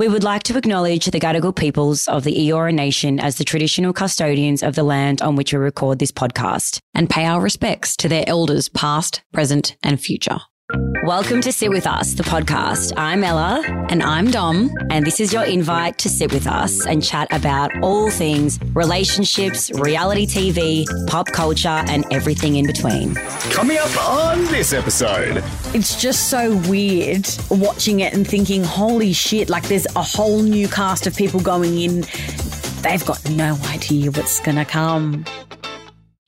We would like to acknowledge the Gadigal peoples of the Eora Nation as the traditional custodians of the land on which we record this podcast and pay our respects to their elders past, present and future. Welcome to Sit With Us, the podcast. I'm Ella. And I'm Dom. And this is your invite to sit with us and chat about all things relationships, reality TV, pop culture, and everything in between. Coming up on this episode. It's just so weird watching it and thinking, holy shit, like there's a whole new cast of people going in. They've got no idea what's going to come.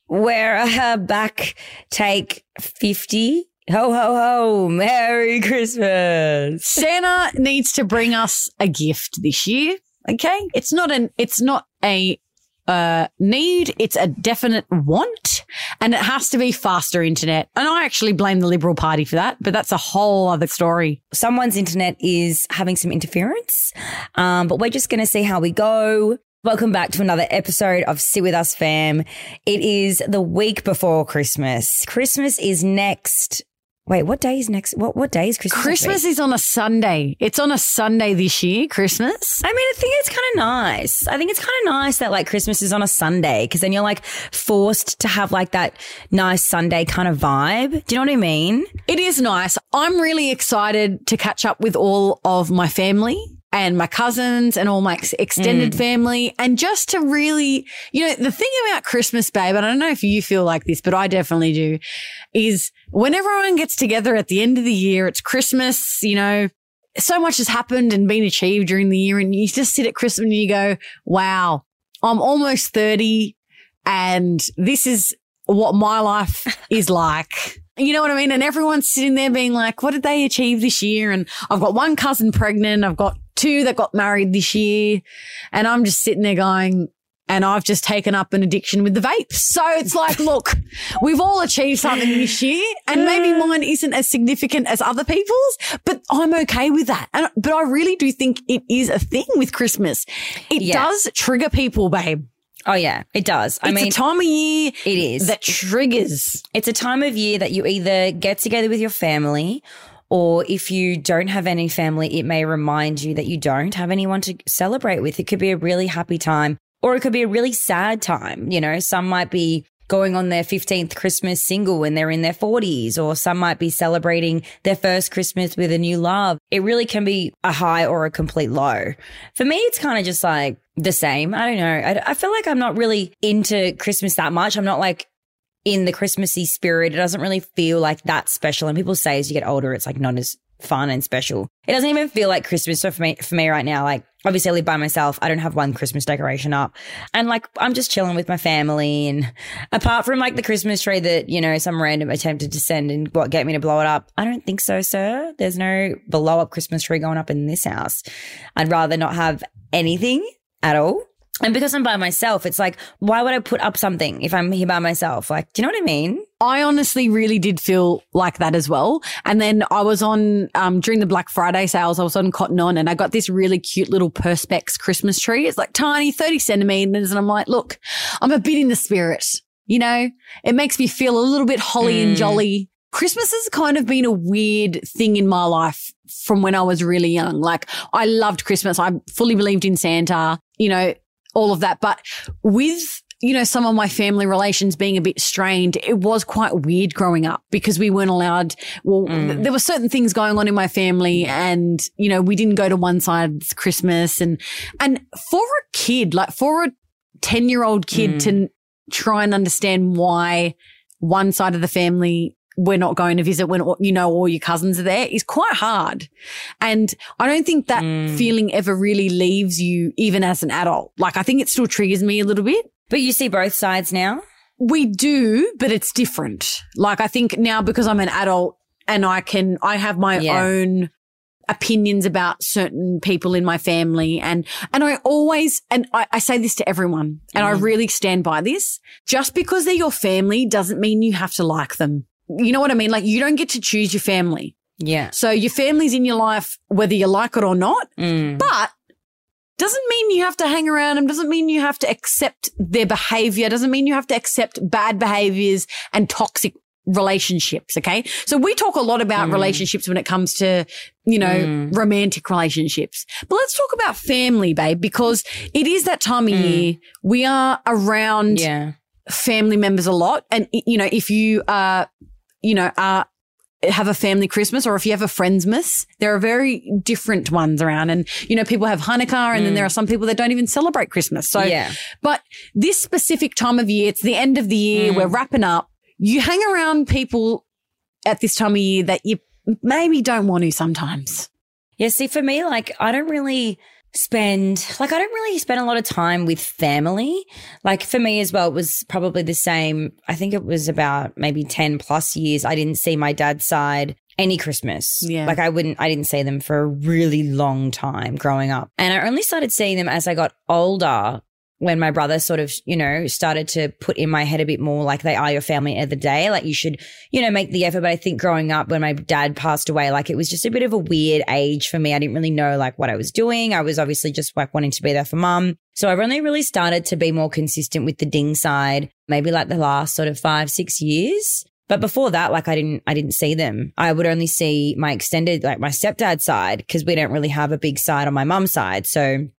We're uh, back, take 50 Ho, ho, ho. Merry Christmas. Santa needs to bring us a gift this year. Okay. It's not an, it's not a, uh, need. It's a definite want and it has to be faster internet. And I actually blame the Liberal Party for that, but that's a whole other story. Someone's internet is having some interference. Um, but we're just going to see how we go. Welcome back to another episode of Sit With Us Fam. It is the week before Christmas. Christmas is next Wait, what day is next? What what day is Christmas? Christmas is on a Sunday. It's on a Sunday this year. Christmas. I mean, I think it's kind of nice. I think it's kind of nice that like Christmas is on a Sunday because then you're like forced to have like that nice Sunday kind of vibe. Do you know what I mean? It is nice. I'm really excited to catch up with all of my family and my cousins and all my extended mm. family. And just to really, you know, the thing about Christmas, babe, and I don't know if you feel like this, but I definitely do, is when everyone gets together at the end of the year, it's Christmas, you know, so much has happened and been achieved during the year. And you just sit at Christmas and you go, wow, I'm almost 30 and this is what my life is like. You know what I mean? And everyone's sitting there being like, what did they achieve this year? And I've got one cousin pregnant. I've got two that got married this year. And I'm just sitting there going, and I've just taken up an addiction with the vapes. So it's like, look, we've all achieved something this year and maybe mine isn't as significant as other people's, but I'm okay with that. And, but I really do think it is a thing with Christmas. It yeah. does trigger people, babe. Oh yeah, it does. I mean it's mean, a time of year it is that triggers. It's a time of year that you either get together with your family, or if you don't have any family, it may remind you that you don't have anyone to celebrate with. It could be a really happy time, or it could be a really sad time. You know, some might be going on their 15th Christmas single when they're in their 40s, or some might be celebrating their first Christmas with a new love. It really can be a high or a complete low. For me, it's kind of just like the same. I don't know. I, I feel like I'm not really into Christmas that much. I'm not like in the Christmassy spirit. It doesn't really feel like that special. And people say as you get older, it's like not as fun and special. It doesn't even feel like Christmas. So for me, for me right now, like obviously I live by myself. I don't have one Christmas decoration up and like I'm just chilling with my family. And apart from like the Christmas tree that, you know, some random attempted to send and what get me to blow it up. I don't think so, sir. There's no blow up Christmas tree going up in this house. I'd rather not have anything at all. And because I'm by myself, it's like, why would I put up something if I'm here by myself? Like, do you know what I mean? I honestly really did feel like that as well. And then I was on, um, during the Black Friday sales, I was on Cotton On and I got this really cute little Perspex Christmas tree. It's like tiny, 30 centimeters. And I'm like, look, I'm a bit in the spirit. You know, it makes me feel a little bit holly mm. and jolly. Christmas has kind of been a weird thing in my life from when I was really young. Like I loved Christmas. I fully believed in Santa. You know, all of that. But with you know, some of my family relations being a bit strained, it was quite weird growing up because we weren't allowed. Well, mm. th- there were certain things going on in my family and, you know, we didn't go to one side Christmas and, and for a kid, like for a 10 year old kid mm. to try and understand why one side of the family we're not going to visit when you know all your cousins are there is quite hard. And I don't think that mm. feeling ever really leaves you even as an adult. Like I think it still triggers me a little bit. But you see both sides now? We do, but it's different. Like I think now because I'm an adult and I can, I have my yeah. own opinions about certain people in my family. And, and I always, and I, I say this to everyone and mm. I really stand by this. Just because they're your family doesn't mean you have to like them you know what I mean? Like you don't get to choose your family. Yeah. So your family's in your life, whether you like it or not. Mm. But doesn't mean you have to hang around them, doesn't mean you have to accept their behavior, doesn't mean you have to accept bad behaviors and toxic relationships. Okay. So we talk a lot about relationships when it comes to, you know, romantic relationships, but let's talk about family, babe, because it is that time of year. We are around Yeah. family members a lot. And, you know, if you, uh, you know, are, have a family Christmas or if you have a friend's Friendsmas, there are very different ones around. And, you know, people have Hanukkah and then there mm. are some people that don't even celebrate Christmas. So, Yeah. but this specific time of year, it's the end of the year, we're mm. wrapping up. You hang around people at this time of year that you maybe don't want to sometimes. Yeah, see, for me, like, I don't really spend, like, I don't really spend a lot of time with family. Like, for me as well, it was probably the same. I think it was about maybe 10 plus years. I didn't see my dad's side any Christmas. Yeah. Like, I wouldn't, I didn't see them for a really long time growing up. And I only started seeing them as I got older. When my brother sort of, you know, started to put in my head a bit more like they are your family of the day, like you should, you know, make the effort. But I think growing up when my dad passed away, like it was just a bit of a weird age for me. I didn't really know like what I was doing. I was obviously just like wanting to be there for mum. So I've only really started to be more consistent with the ding side, maybe like the last sort of five, six years. But before that, like I didn't, I didn't see them. I would only see my extended, like my stepdad's side, because we don't really have a big side on my mum's side. So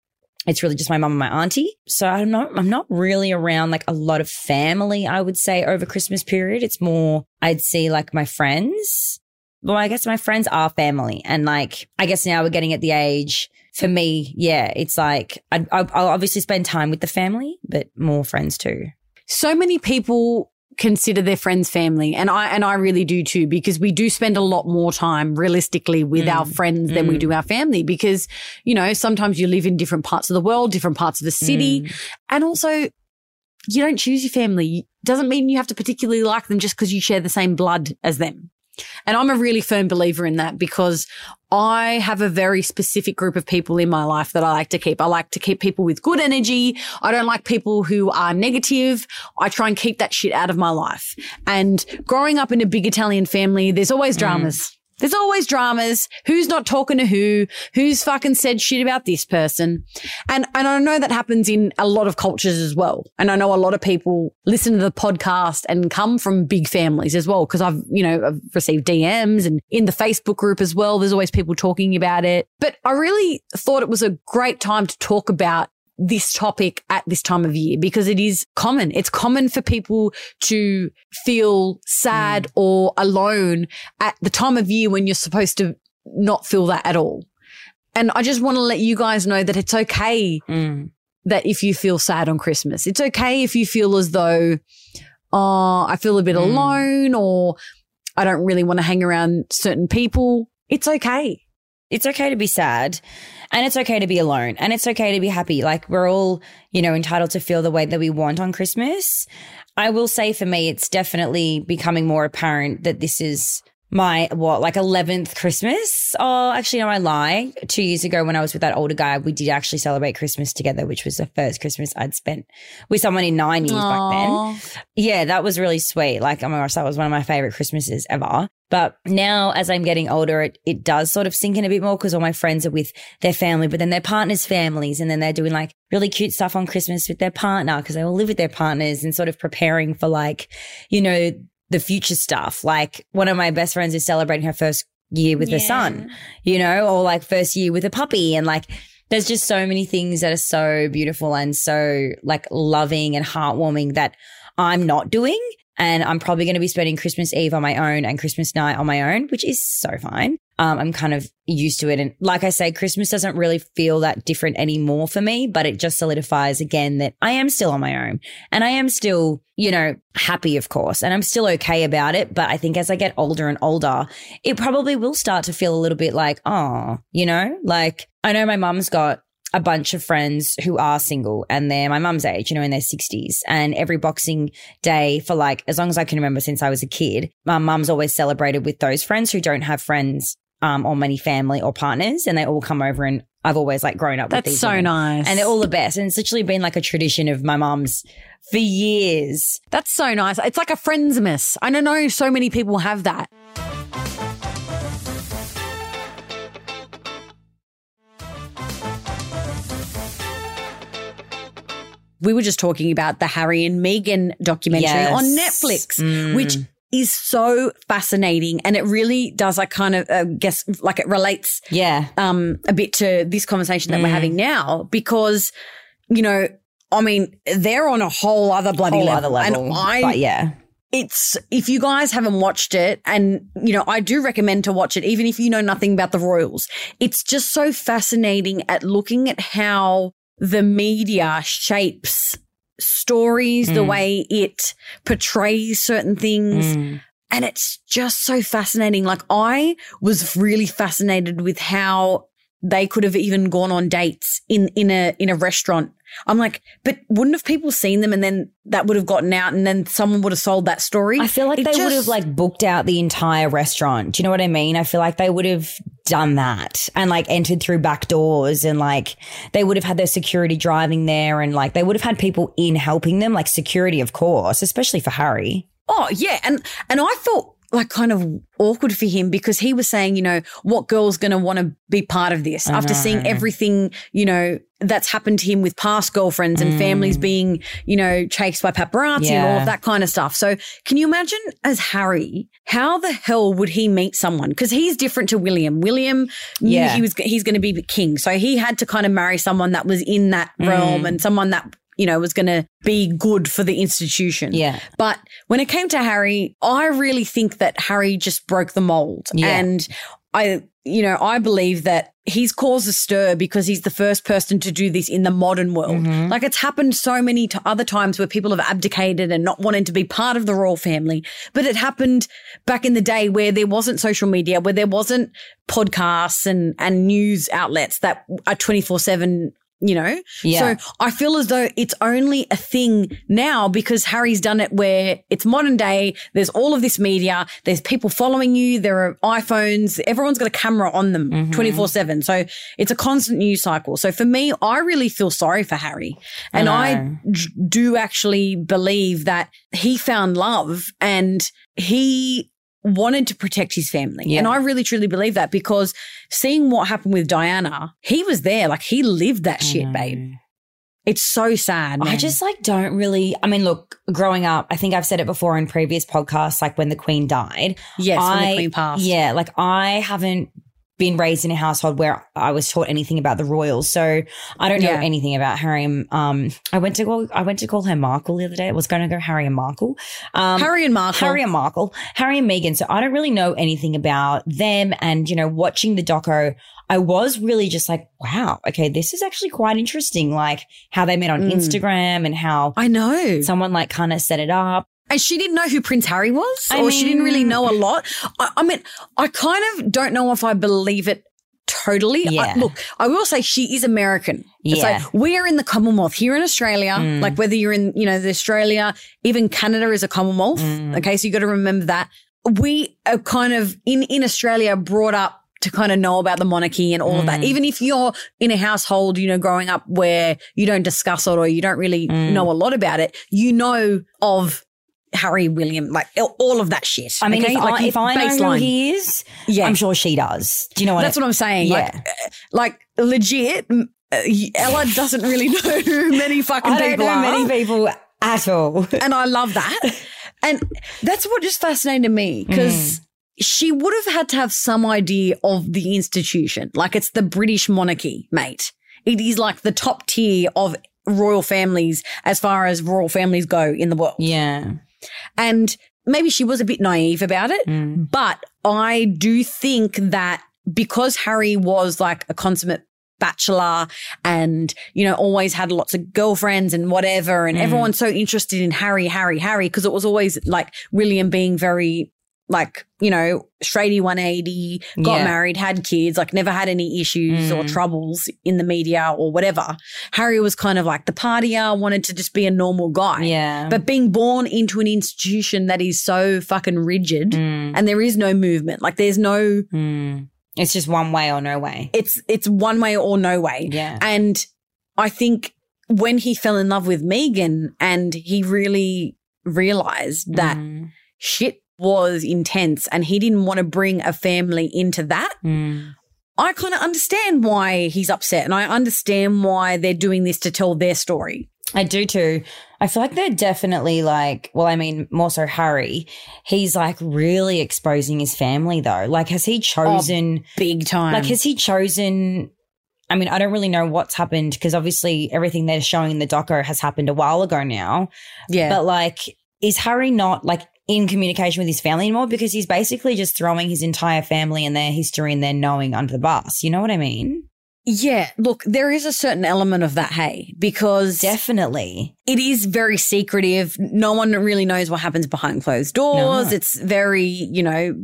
it's really just my mum and my auntie. So I'm not, I'm not really around like a lot of family, I would say over Christmas period. It's more, I'd see like my friends. Well, I guess my friends are family. And like, I guess now we're getting at the age for me. Yeah. It's like, I, I'll obviously spend time with the family, but more friends too. so many people consider their friends family. And I and I really do too because we do spend a lot more time realistically with our mm. friends than we mm. do our family because you know sometimes you live in different parts of the world different parts of the city. Mm. And also you don't choose your family. Doesn't mean you have to particularly like them just because you share the same blood as them and I'm a really firm believer in that because I have a very specific group of people in my life that I like to keep. I like to keep people with good energy. I don't like people who are negative. I try and keep that shit out of my life. And growing up in a big Italian family, there's always mm. dramas. There's always dramas. Who's not talking to who? Who's fucking said shit about this person? And, and I know that happens in a lot of cultures as well. And I know a lot of people listen to the podcast and come from big families as well. Cause I've, you know, I've received DMs and in the Facebook group as well. There's always people talking about it. But I really thought it was a great time to talk about this topic at this time of year because it is common. It's common for people to feel sad or alone at the time of year when you're supposed to not feel that at all. And I just want to let you guys know that it's okay Mm. that if you feel sad on Christmas, it's okay if you feel as though, oh, I feel a bit Mm. alone or I don't really want to hang around certain people. It's okay. it's okay to be sad and it's okay to be alone and it's okay to be happy. Like we're all, you know, entitled to feel the way that we want on Christmas. I will say for me, it's definitely becoming more apparent that this is my, what, like 11th Christmas? Oh, actually, no, I lie. Two years ago when I was with that older guy, we did actually celebrate Christmas together, which was the first Christmas I'd spent with someone in nine years back then. Yeah, that was really sweet. Like, oh my gosh, that was one of my favorite Christmases ever. But now, as I'm getting older, it, it does sort of sink in a bit more because all my friends are with their family, but then their partners' families, and then they're doing like really cute stuff on Christmas with their partner because they all live with their partners and sort of preparing for like, you know, the future stuff. Like, one of my best friends is celebrating her first year with her son, you know, or like first year with a puppy. And like, there's just so many things that are so beautiful and so like loving and heartwarming that I'm not doing. And I'm probably going to be spending Christmas Eve on my own and Christmas night on my own, which is so fine. Um, I'm kind of used to it. And like I say, Christmas doesn't really feel that different anymore for me, but it just solidifies again that I am still on my own and I am still, you know, happy, of course, and I'm still okay about it. But I think as I get older and older, it probably will start to feel a little bit like, oh, you know, like I know my mum's got a bunch of friends who are single and they're my mum's age, you know, in their 60s. And every Boxing Day for like, as long as I can remember since I was a kid, my mum's always celebrated with those friends who don't have friends um, or many family or partners. And they all come over and I've always like grown up with That's so women. nice. And they're all the best. And it's literally been like a tradition of my mum's for years. That's so nice. It's like a friends friendsmas. I don't know so many people have that. We were just talking about the Harry and Meghan documentary Yes. on Netflix, Mm. which is so fascinating and it really does like kind of uh, guess like it relates Yeah. um a bit to this conversation that we're having now because you know I mean they're on a whole other bloody Whole level, other level. and I but yeah. it's if you guys haven't watched it and you know I do recommend to watch it even if you know nothing about the royals it's just so fascinating at looking at how the media shapes stories the Mm. way it portrays certain things Mm. and it's just so fascinating like I was really fascinated with how they could have even gone on dates in in a in a restaurant I'm like, but wouldn't have people seen them and then that would have gotten out and then someone would have sold that story? I feel like It they would have like booked out the entire restaurant. Do you know what I mean? I feel like they would have done that and like entered through back doors and like they would have had their security driving there and like they would have had people in helping them, like security, of course, especially for Harry. Oh yeah, and and I felt like kind of awkward for him because he was saying, you know, what girl's going to want to be part of this I after seeing everything, you know, that's happened to him with past girlfriends and families being, you know, chased by paparazzi and all Mm. Of that kind of stuff. So, can you imagine as Harry, how the hell would he meet someone? Because he's different to William. William knew Yeah. he was he's going to be king, so he had to kind of marry someone that was in that realm Mm. and someone that you know was going to be good for the institution. Yeah. But when it came to Harry, I really think that Harry just broke the mold. Yeah. And I, you know, I believe that he's caused a stir because he's the first person to do this in the modern world. Mm-hmm. Like it's happened so many t- other times where people have abdicated and not wanted to be part of the royal family. But it happened back in the day where there wasn't social media, where there wasn't podcasts and, and news outlets that are 24 seven you know? Yeah. So I feel as though it's only a thing now because Harry's done it where it's modern day. There's all of this media. There's people following you. There are iPhones. Everyone's got a camera on them mm-hmm. 24 seven. So it's a constant news cycle. So for me, I really feel sorry for Harry. And I, do actually believe that he found love and he wanted to protect his family. Yeah. And I really truly believe that because seeing what happened with Diana, he was there. Like he lived that shit, babe. It's so sad. I just like don't really. I mean, look, growing up, I think I've said it before in previous podcasts, like when the Queen died. yes, when the Queen passed. Yeah, like I haven't been raised in a household where I was taught anything about the royals, so I don't know Yeah. anything about Harry. and, Um, I went to go. I went to call her Markle the other day. I was going to go Harry and Markle. Um, Harry and Markle. Harry and Markle, Harry and Meghan. So I don't really know anything about them. And, you know, watching the doco, I was really just like, wow, okay, this is actually quite interesting. Like how they met on Mm. Instagram and how I know. someone like kind of set it up. And she didn't know who Prince Harry was, I or she didn't really know a lot. I, I mean, I kind of don't know if I believe it totally. I- look, I will say she is American. It's Yeah. like we're in the Commonwealth here in Australia. Mm. Like whether you're in, you know, the Australia, even Canada is a Commonwealth. Mm. Okay, so you got to remember that we are kind of in in Australia brought up to kind of know about the monarchy and all of that. Mm. Even if you're in a household, you know, growing up where you don't discuss it or you don't really Mm. know a lot about it, you know of Harry, William, like all of that shit. I mean, okay? if, like I, if I know who he is, yeah, I'm sure she does. Do you know what? that's I, what I'm saying. Yeah. uh, like legit, uh, Ella doesn't really know who many fucking I don't people know are. many people at all. and I love that. And that's what just fascinated me because she would have had to have some idea of the institution. Like it's the British monarchy, mate. It is like the top tier of royal families as far as royal families go in the world. yeah. And maybe she was a bit naive about it, Mm. but I do think that because Harry was like a consummate bachelor and, you know, always had lots of girlfriends and whatever, and Mm. everyone's so interested in Harry, Harry, Harry, because it was always like William being very like, you know, straighty 180, got Yeah. married, had kids, like never had any issues or Mm. troubles in the media or whatever. Harry was kind of like the partier, wanted to just be a normal guy. Yeah. But being born into an institution that is so fucking rigid Mm. and there is no movement, like there's no, Mm. It's just one way or no way. it's, it's one way or no way. Yeah. And I think when he fell in love with Meghan and he really realized that Mm. shit was intense and he didn't want to bring a family into that, Mm. I kind of understand why he's upset and I understand why they're doing this to tell their story. I do too. I feel like they're definitely like, well, I mean, more so Harry. He's like really exposing his family though. Like, has he chosen, Big time. like, has he chosen, I mean, I don't really know what's happened because obviously everything they're showing in the doco has happened a while ago now. yeah. But like, is Harry not like in communication with his family anymore? Because he's basically just throwing his entire family and their history and their knowing under the bus. You know what I mean? yeah. Look, there is a certain element of that, hey, because Definitely. it is very secretive. No one really knows what happens behind closed doors. No. It's very, you know,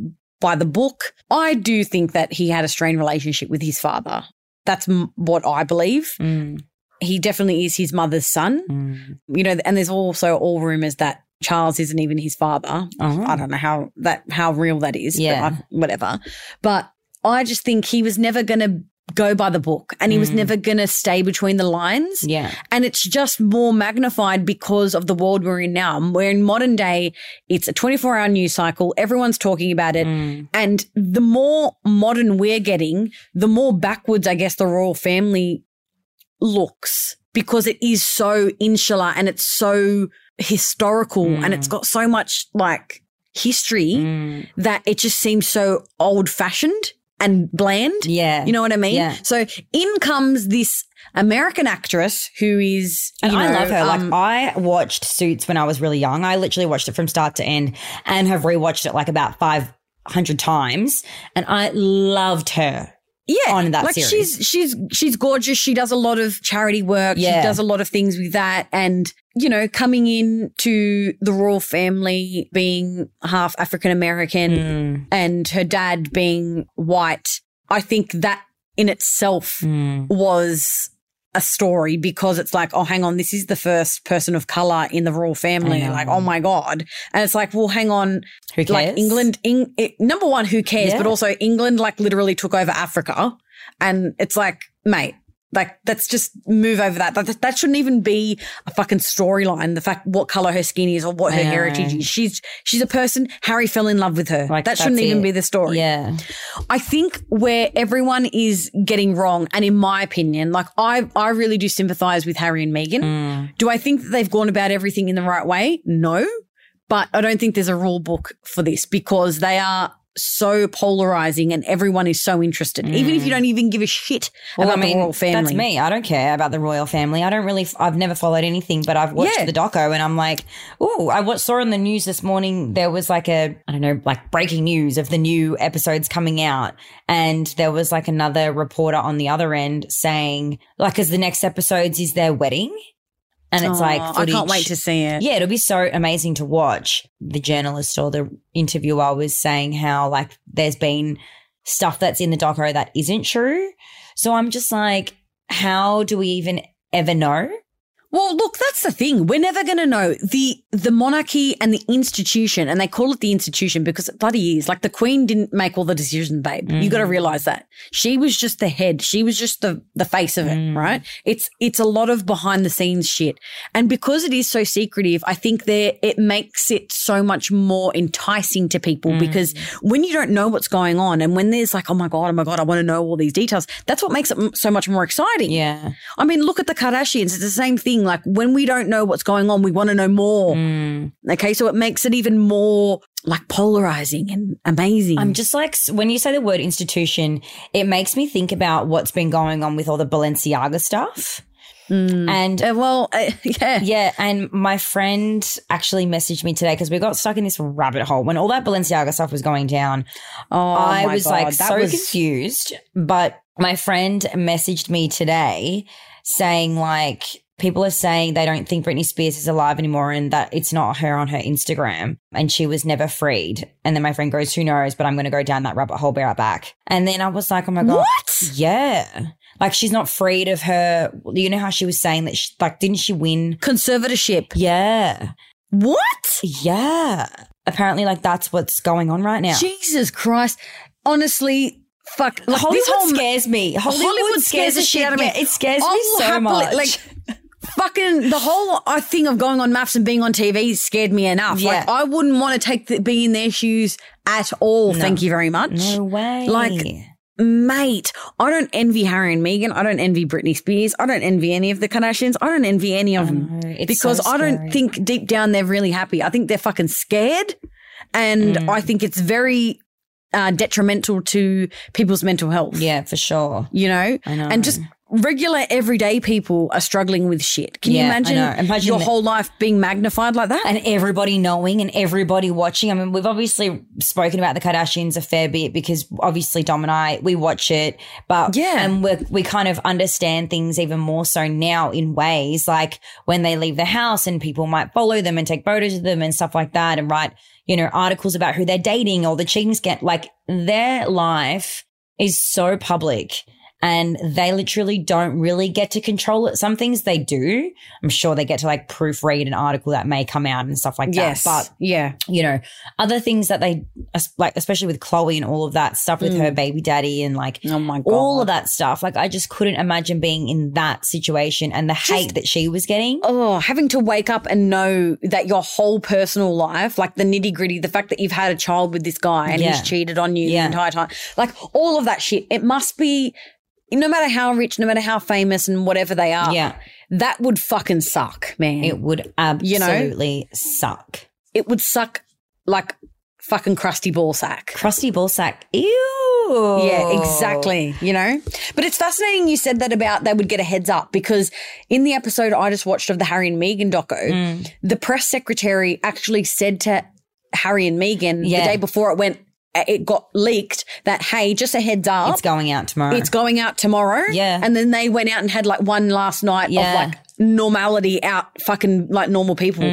by the book. I do think that he had a strained relationship with his father. That's m- what I believe. Mm, He definitely is his mother's son. mm. You know, and there's also all rumors that Charles isn't even his father. Oh. I don't know how that how real that is. but Yeah. I- whatever. But I just think he was never going to go by the book, and he was Mm. never going to stay between the lines. Yeah. And it's just more magnified because of the world we're in now. We're in modern day. It's a 24 hour news cycle. Everyone's talking about it. Mm. And the more modern we're getting, the more backwards, I guess, the royal family looks because it is so insular and it's so historical and it's got so much like history Mm. that it just seems so old fashioned and bland. Yeah. You know what I mean? Yeah. So in comes this American actress who is, And you I love her. um, like I watched Suits when I was really young. I literally watched it from start to end and have rewatched it like about five hundred times. And I loved her. Yeah, on that like series. she's she's she's gorgeous. She does a lot of charity work. Yeah. She does a lot of things with that, and you know, coming in to the royal family being half African American Mm. and her dad being white, I think that in itself Mm. was a story because it's like, oh, hang on, this is the first person of color in the royal family. Like, oh my God. And it's like, well, hang on. Who cares? Like England, Eng- it, number one, who cares? Yeah. But also, England like literally took over Africa. And it's like, mate, like let's just move over that. That, that shouldn't even be a fucking storyline. The fact what color her skin is or what her heritage is. She's she's a person. Harry fell in love with her. Like, that shouldn't that's even it. be the story. Yeah. I think where everyone is getting wrong, and in my opinion, like I, I really do sympathize with Harry and Meghan. Mm. Do I think that they've gone about everything in the right way? No, but I don't think there's a rule book for this because they are so polarizing and everyone is so interested, even if you don't even give a shit Mm. Well, about I mean, the royal family. that's me. I don't care about the royal family. I don't really. I've never followed anything, but I've watched Yeah. the doco, and I'm like, oh, I saw in the news this morning there was like a, I don't know, like breaking news of the new episodes coming out, and there was like another reporter on the other end saying, like, as the next episodes is their wedding, and it's like, Oh, I can't wait to see it. Yeah, it'll be so amazing to watch. The journalist or the interviewer was saying how like there's been stuff that's in the doco that isn't true. So I'm just like, how do we even ever know? Well, look, that's the thing. We're never going to know the the monarchy and the institution, and they call it the institution because it bloody is. Like the Queen didn't make all the decisions, babe. You got to mm. realize that she was just the head. She was just the the face of it, mm. right? It's it's a lot of behind the scenes shit, and because it is so secretive, I think there it makes it so much more enticing to people mm. because when you don't know what's going on, and when there's like, oh my god, oh my god, I want to know all these details. That's what makes it m- so much more exciting. Yeah. I mean, look at the Kardashians. It's the same thing. Like when we don't know what's going on, we want to know more. Mm. Okay. So it makes it even more like polarizing and amazing. I'm just like, when you say the word institution, it makes me think about what's been going on with all the Balenciaga stuff. And Uh, well, uh, yeah. Yeah, and my friend actually messaged me today because we got stuck in this rabbit hole when all that Balenciaga stuff was going down. Oh, I was God, like that so was- confused. But my friend messaged me today saying like people are saying they don't think Britney Spears is alive anymore and that it's not her on her Instagram and she was never freed. And then my friend goes, "Who knows?" But I'm going to go down that rabbit hole. Be right back. And then I was like, "Oh my god, What? Yeah." Like she's not freed of her. You know how she was saying that? She, like, didn't she win? Conservatorship. Yeah. What? Yeah. Apparently, like that's what's going on right now. Jesus Christ. Honestly, fuck. Like, Hollywood this whole scares me. Hollywood, Hollywood scares the shit out of me. It scares I me so happily- much. Like, fucking the whole uh, thing of going on MAFS and being on TV scared me enough. Like, I wouldn't want to take the, be in their shoes at all. Thank you very much. no way. Like, mate, I don't envy Harry and Meghan. I don't envy Britney Spears. I don't envy any of the Kardashians. I don't envy any of them because so I don't think deep down they're really happy. I think they're fucking scared. And Mm. I think it's very uh, detrimental to people's mental health. Yeah, for sure. You know? I know. And just regular everyday people are struggling with shit. Can you Yeah, I imagine. Imagine your that- whole life being magnified like that? and everybody knowing and everybody watching. I mean, we've obviously spoken about the Kardashians a fair bit because obviously Dom and I we watch it, but Yeah. and we we kind of understand things even more so now in ways like when they leave the house and people might follow them and take photos of them and stuff like that and write you know articles about who they're dating or the cheating scandal. Like their life is so public. And they literally don't really get to control it. Some things they do. I'm sure they get to like proofread an article that may come out and stuff like yes. that. But yeah. you know, other things that they like, especially with Khloé and all of that stuff with her mm. baby daddy and like Oh my God. all of that stuff. Like, I just couldn't imagine being in that situation and the hate that she was getting. oh, having to wake up and know that your whole personal life, like the nitty gritty, the fact that you've had a child with this guy and Yeah. he's cheated on you Yeah. the entire time, like all of that shit, it must be, no matter how rich, no matter how famous and whatever they are, Yeah. that would fucking suck, man. It would You know? absolutely suck. it would suck like fucking crusty ball sack. Crusty ballsack. Ew. Yeah, exactly. You know, but it's fascinating you said that about they would get a heads up because in the episode I just watched of the Harry and Meghan doco, Mm. the press secretary actually said to Harry and Meghan Yeah. the day before it went, it got leaked that hey, just a heads up, It's going out tomorrow. it's going out tomorrow. Yeah. and then they went out and had like one last night Yeah. of like normality out, fucking like normal people.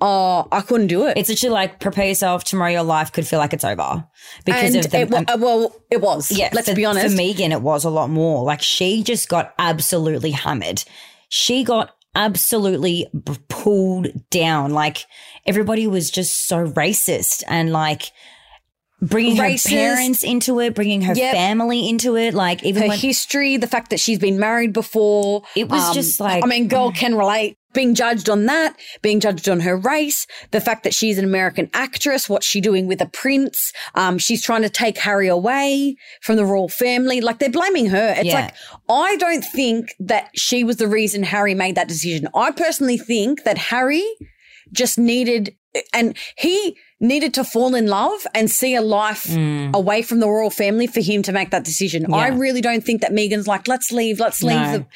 Oh, I couldn't do it. Mm. it's literally like prepare yourself tomorrow. Your life could feel like it's over because and of the it, wa- uh, well, it was. Yeah, let's for, be honest. For Meghan, it was a lot more. Like she just got absolutely hammered. She got absolutely pulled down. Like everybody was just so racist and like bringing her parents into it, bringing her Yep. family into it. Like even her when history, the fact that she's been married before. um, It was just like- I mean, girl can relate. Being judged on that, being judged on her race, the fact that she's an American actress, what's she doing with a prince? Um, she's trying to take Harry away from the royal family. Like they're blaming her. It's Yeah. like, I don't think that she was the reason Harry made that decision. I personally think that Harry just needed, and he needed to fall in love and see a life away from the royal family for him to make that decision. I Mm. Really don't think that Meghan's like, let's leave, let's leave. No. The-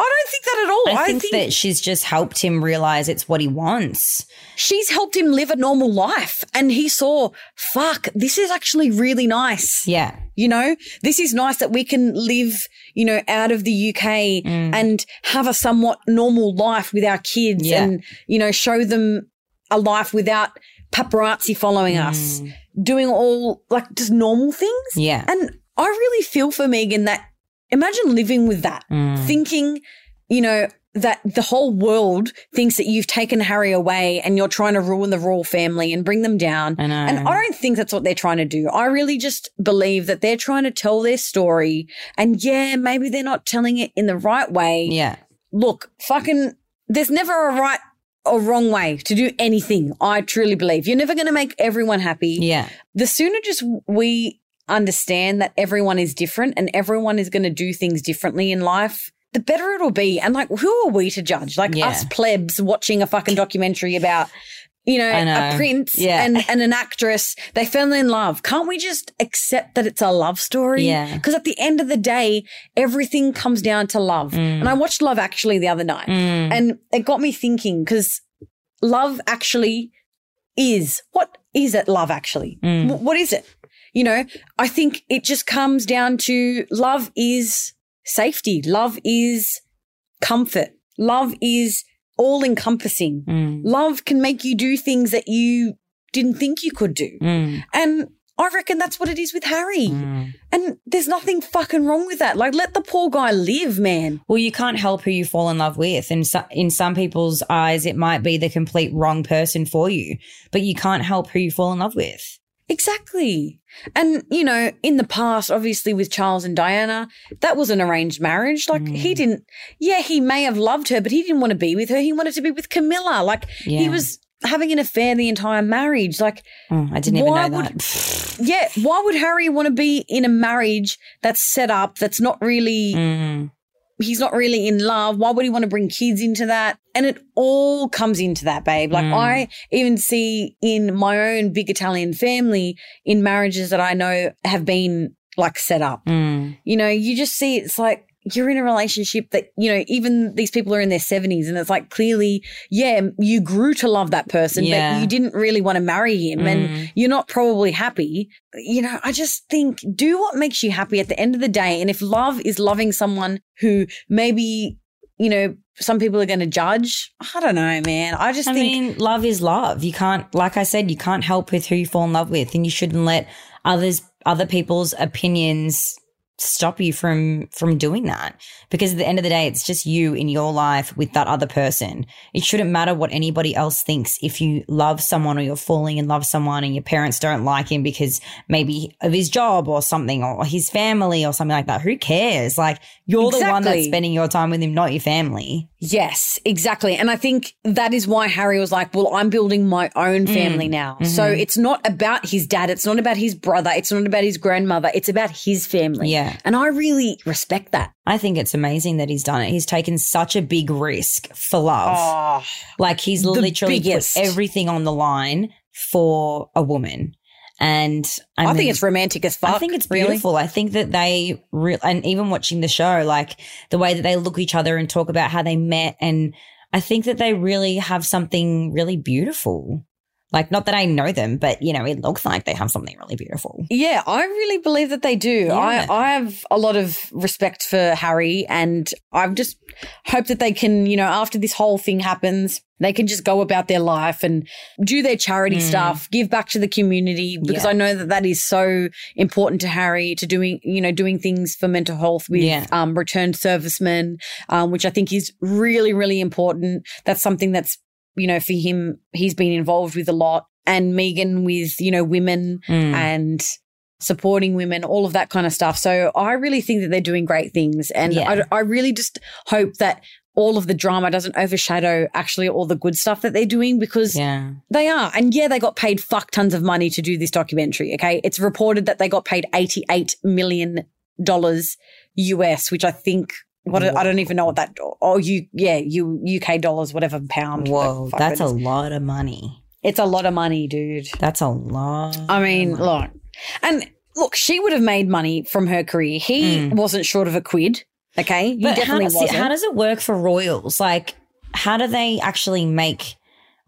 I don't think that at all. I think, that she's just helped him realize it's what he wants. she's helped him live a normal life. And he saw, fuck, this is actually really nice. Yeah. You know, this is nice that we can live, you know, out of the UK Mm. and have a somewhat normal life with our kids Yeah. and, you know, show them a life without paparazzi following us, doing all like just normal things. Mm. Yeah. And I really feel for Meghan that imagine living with that, Mm. thinking, you know, that the whole world thinks that you've taken Harry away and you're trying to ruin the royal family and bring them down. I. And I don't think that's what they're trying to do. I really just believe that they're trying to tell their story. And yeah, maybe they're not telling it in the right way. Yeah. Look, fucking, there's never a right or wrong way to do anything. I truly believe you're never going to make everyone happy Yeah. the sooner just we understand that everyone is different and everyone is going to do things differently in life, the better it'll be. And like, who are we to judge? Like Yeah. us plebs watching a fucking documentary about, you know, know. a prince Yeah. and, and an actress. They fell in love. Can't we just accept that it's a love story? Yeah. Because at the end of the day, everything comes down to love. Mm. And I watched Love Actually the other night and it got me thinking because love actually is what is it love actually Mm. Wh- what is it you know i think it just comes down to love is safety love is comfort love is all encompassing Mm. love can make you do things that you didn't think you could do Mm. and i reckon that's what it is with harry Mm. and there's nothing fucking wrong with that like let the poor guy live man Well, you can't help who you fall in love with. And so, in some people's eyes, it might be the complete wrong person for you, but you can't help who you fall in love with. Exactly. And, you know, in the past, obviously with Charles and Diana, that was an arranged marriage. Like, he didn't, yeah, he may have loved her, but he didn't want to be with her. He wanted to be with Camilla. Like, he was having an affair the entire marriage. Like, Oh, I didn't even know would- that. yeah, why would Harry want to be in a marriage that's set up, that's not really, Mm. he's not really in love? Why would he want to bring kids into that? And it all comes into that, babe. Like, Mm. I even see in my own big Italian family, in marriages that I know have been like set up. Mm. You know, you just see it's like you're in a relationship that, you know, even these people are in their 70s and it's like clearly, yeah, you grew to love that person, Yeah. but you didn't really want to marry him and Mm. you're not probably happy. You know, I just think do what makes you happy at the end of the day. And if love is loving someone who maybe, you know, some people are going to judge, I don't know, man. I just I think. mean, love is love. You can't, like I said, you can't help with who you fall in love with, and you shouldn't let others, other people's opinions stop you from from doing that because at the end of the day it's just you in your life with that other person it shouldn't matter what anybody else thinks if you love someone or you're falling in love with someone and your parents don't like him because maybe of his job or something or his family or something like that who cares like you're the one that's spending your time with him not your family Yes, exactly. And I think that is why Harry was like, well, I'm building my own mm. family now. Mm-hmm. So it's not about his dad. It's not about his brother. It's not about his grandmother. It's about his family. Yeah. And I really respect that. I think it's amazing that he's done it. He's taken such a big risk for love. Oh, like he's literally biggest. put everything on the line for a woman. And I, I, mean, think it's romantic as fuck. I think it's really. beautiful. I think that they re- and even watching the show, like the way that they look at each other and talk about how they met, and I think that they really have something really beautiful. Like, not that I know them, but you know, it looks like they have something really beautiful. Yeah, I really believe that they do. Yeah. I, I have a lot of respect for Harry and I just hope that they can, you know, after this whole thing happens, they can just go about their life and do their charity Mm. stuff, give back to the community because Yeah. I know that that is so important to Harry to doing, you know, doing things for mental health with Yeah. um, returned servicemen, um, which I think is really, really important. That's something that's, you know, for him, he's been involved with a lot. And Meghan with, you know, women Mm. and supporting women, all of that kind of stuff. So I really think that they're doing great things. And Yeah. I, I really just hope that all of the drama doesn't overshadow actually all the good stuff that they're doing because Yeah. they are. And yeah, they got paid fuck tons of money to do this documentary. Okay. It's reported that they got paid $88 million US, which I think. What I don't even know what that. Oh, you yeah, you UK dollars, whatever pound. Whoa, that's a lot of money. It's a lot of money, dude. That's a lot. I mean, look, and look, she would have made money from her career. He mm. wasn't short of a quid. Okay, he But how definitely does, it, wasn't. how does it work for royals? Like, how do they actually make?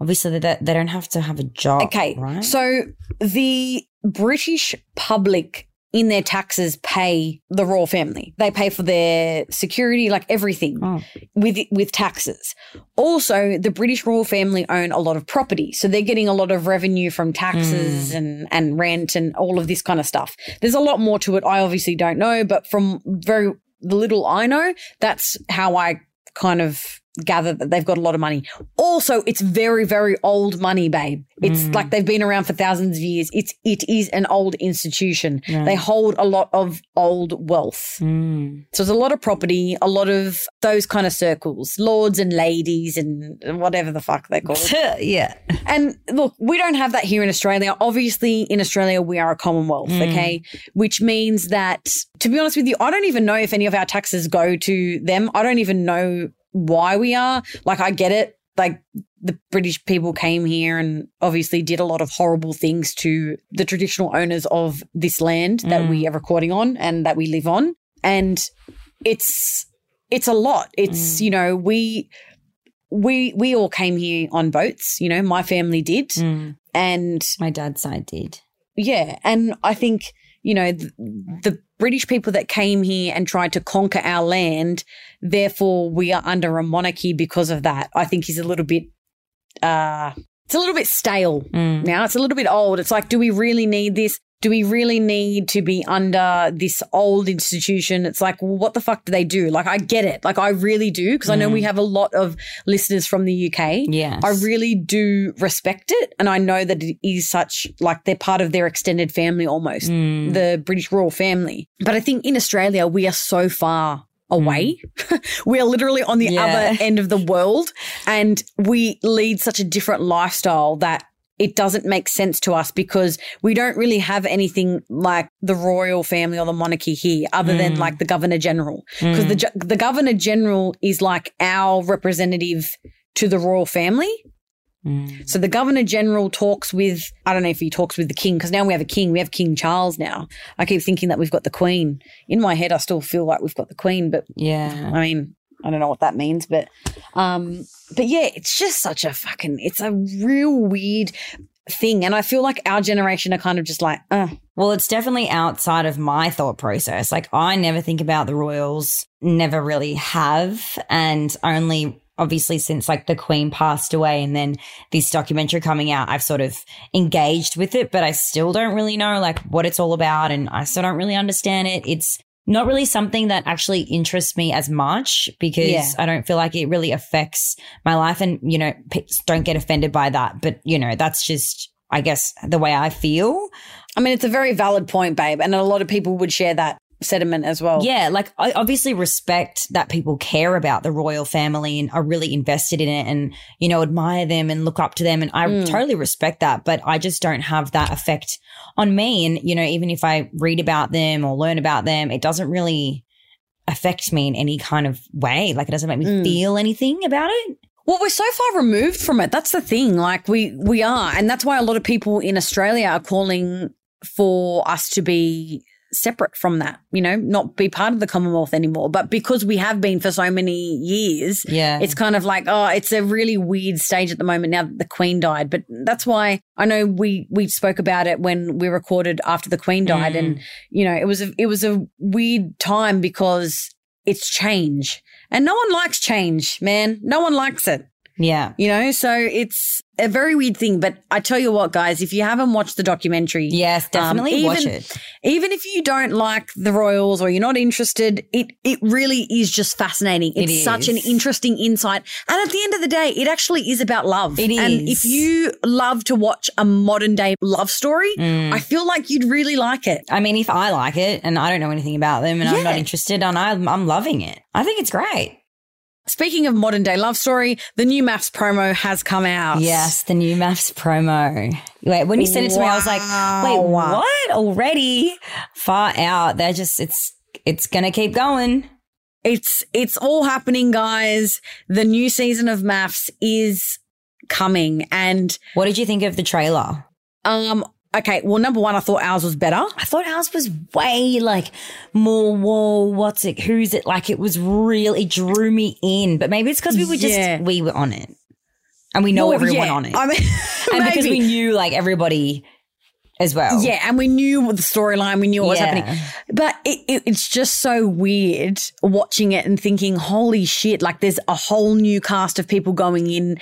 Obviously, they, they don't have to have a job. okay, right? so the British public in their taxes pay the royal family. They pay for their security, like everything Oh. with with taxes. Also, the British royal family own a lot of property, so they're getting a lot of revenue from taxes hmm. and and rent and all of this kind of stuff. There's a lot more to it. I obviously don't know, but from very the little I know, that's how I kind of gather that they've got a lot of money. Also, it's very, very old money, babe. It's Mm. like they've been around for thousands of years. It's it is an old institution. Right. They hold a lot of old wealth. Mm. So there's a lot of property, a lot of those kind of circles, lords and ladies and whatever the fuck they're called. yeah. And look, we don't have that here in Australia. Obviously, in Australia, we are a commonwealth, Mm. okay? Which means that, to be honest with you, I don't even know if any of our taxes go to them. I don't even know why we are. Like, I get it. Like, the British people came here and obviously did a lot of horrible things to the traditional owners of this land that we are recording on and that we live on. And it's, it's a lot. It's, you know, we, we we all came here on boats you know my family did Mm. and My dad's side did. yeah and i think you know the, the british people that came here and tried to conquer our land therefore we are under a monarchy because of that i think is a little bit uh it's a little bit stale Mm. now. It's a little bit old. It's like do we really need this do we really need to be under this old institution? It's like, well, what the fuck do they do? Like, I get it. Like, I really do. Cause I know we have a lot of listeners from the UK. Yes. I really do respect it. And I know that it is such, like, they're part of their extended family almost, Mm. the British royal family. But I think in Australia, we are so far away. we are literally on the Yeah. other end of the world and we lead such a different lifestyle that it doesn't make sense to us because we don't really have anything like the royal family or the monarchy here other than like the governor general because the, the governor general is like our representative to the royal family Mm. so the governor general talks with, I don't know if he talks with the king, because now we have a king. We have King Charles now. I keep thinking that we've got the queen. In my head, I still feel like we've got the queen, but Yeah. I mean, I don't know what that means, but, um, but yeah, it's just such a fucking, it's a real weird thing. And I feel like our generation are kind of just like, uh, Well, it's definitely outside of my thought process. Like, I never think about the royals, never really have. And only obviously since like the Queen passed away and then this documentary coming out, I've sort of engaged with it, but I still don't really know like what it's all about. And I still don't really understand it. It's not really something that actually interests me as much because Yeah. I don't feel like it really affects my life. And, you know, p- don't get offended by that. But, you know, that's just, I guess, the way I feel. I mean, it's a very valid point, babe. And a lot of people would share that sentiment as well. Yeah, like I obviously respect that people care about the royal family and are really invested in it and, you know, admire them and look up to them. And I Mm. totally respect that, but I just don't have that effect on me. And, you know, even if I read about them or learn about them, it doesn't really affect me in any kind of way. Like it doesn't make me Mm. feel anything about it. Well, we're so far removed from it. That's the thing. Like we we are, and that's why a lot of people in Australia are calling for us to be separate from that. You know, not be part of the Commonwealth anymore. But because we have been for so many years, Yeah. it's kind of like oh, it's a really weird stage at the moment now that the Queen died. But that's why I know we we spoke about it when we recorded after the Queen died, and mm. you know, it was a, it was a weird time because it's change. And no one likes change, man. No one likes it. Yeah. You know, so it's a very weird thing. But I tell you what, guys, if you haven't watched the documentary, Yes, definitely watch even- it. even if you don't like the Royals or you're not interested, it it really is just fascinating. It It's such an interesting insight. And at the end of the day, it actually is about love. It And if you love to watch a modern day love story, Mm. I feel like you'd really like it. I mean, if I like it and I don't know anything about them and I'm not interested and I'm, I'm loving it, I think it's great. Speaking of modern day love story, the new MAFS promo has come out. Yes, the new MAFS promo. Wait, when you sent it to me, I was like, wait, what? Already? Far out. They're just, it's, it's gonna keep going. It's it's all happening, guys. The new season of MAFS is coming. And What did you think of the trailer? um okay, well number one, I thought ours was better. I thought ours was way like more, whoa, what's it? Who's it? Like it was real, it drew me in, but maybe it's because we were just, we were on it and we know Well, everyone yeah, on it. I mean and because we knew like everybody as well. Yeah, and we knew the storyline, we knew what was happening. But it, it, it's just so weird watching it and thinking, holy shit, like there's a whole new cast of people going in.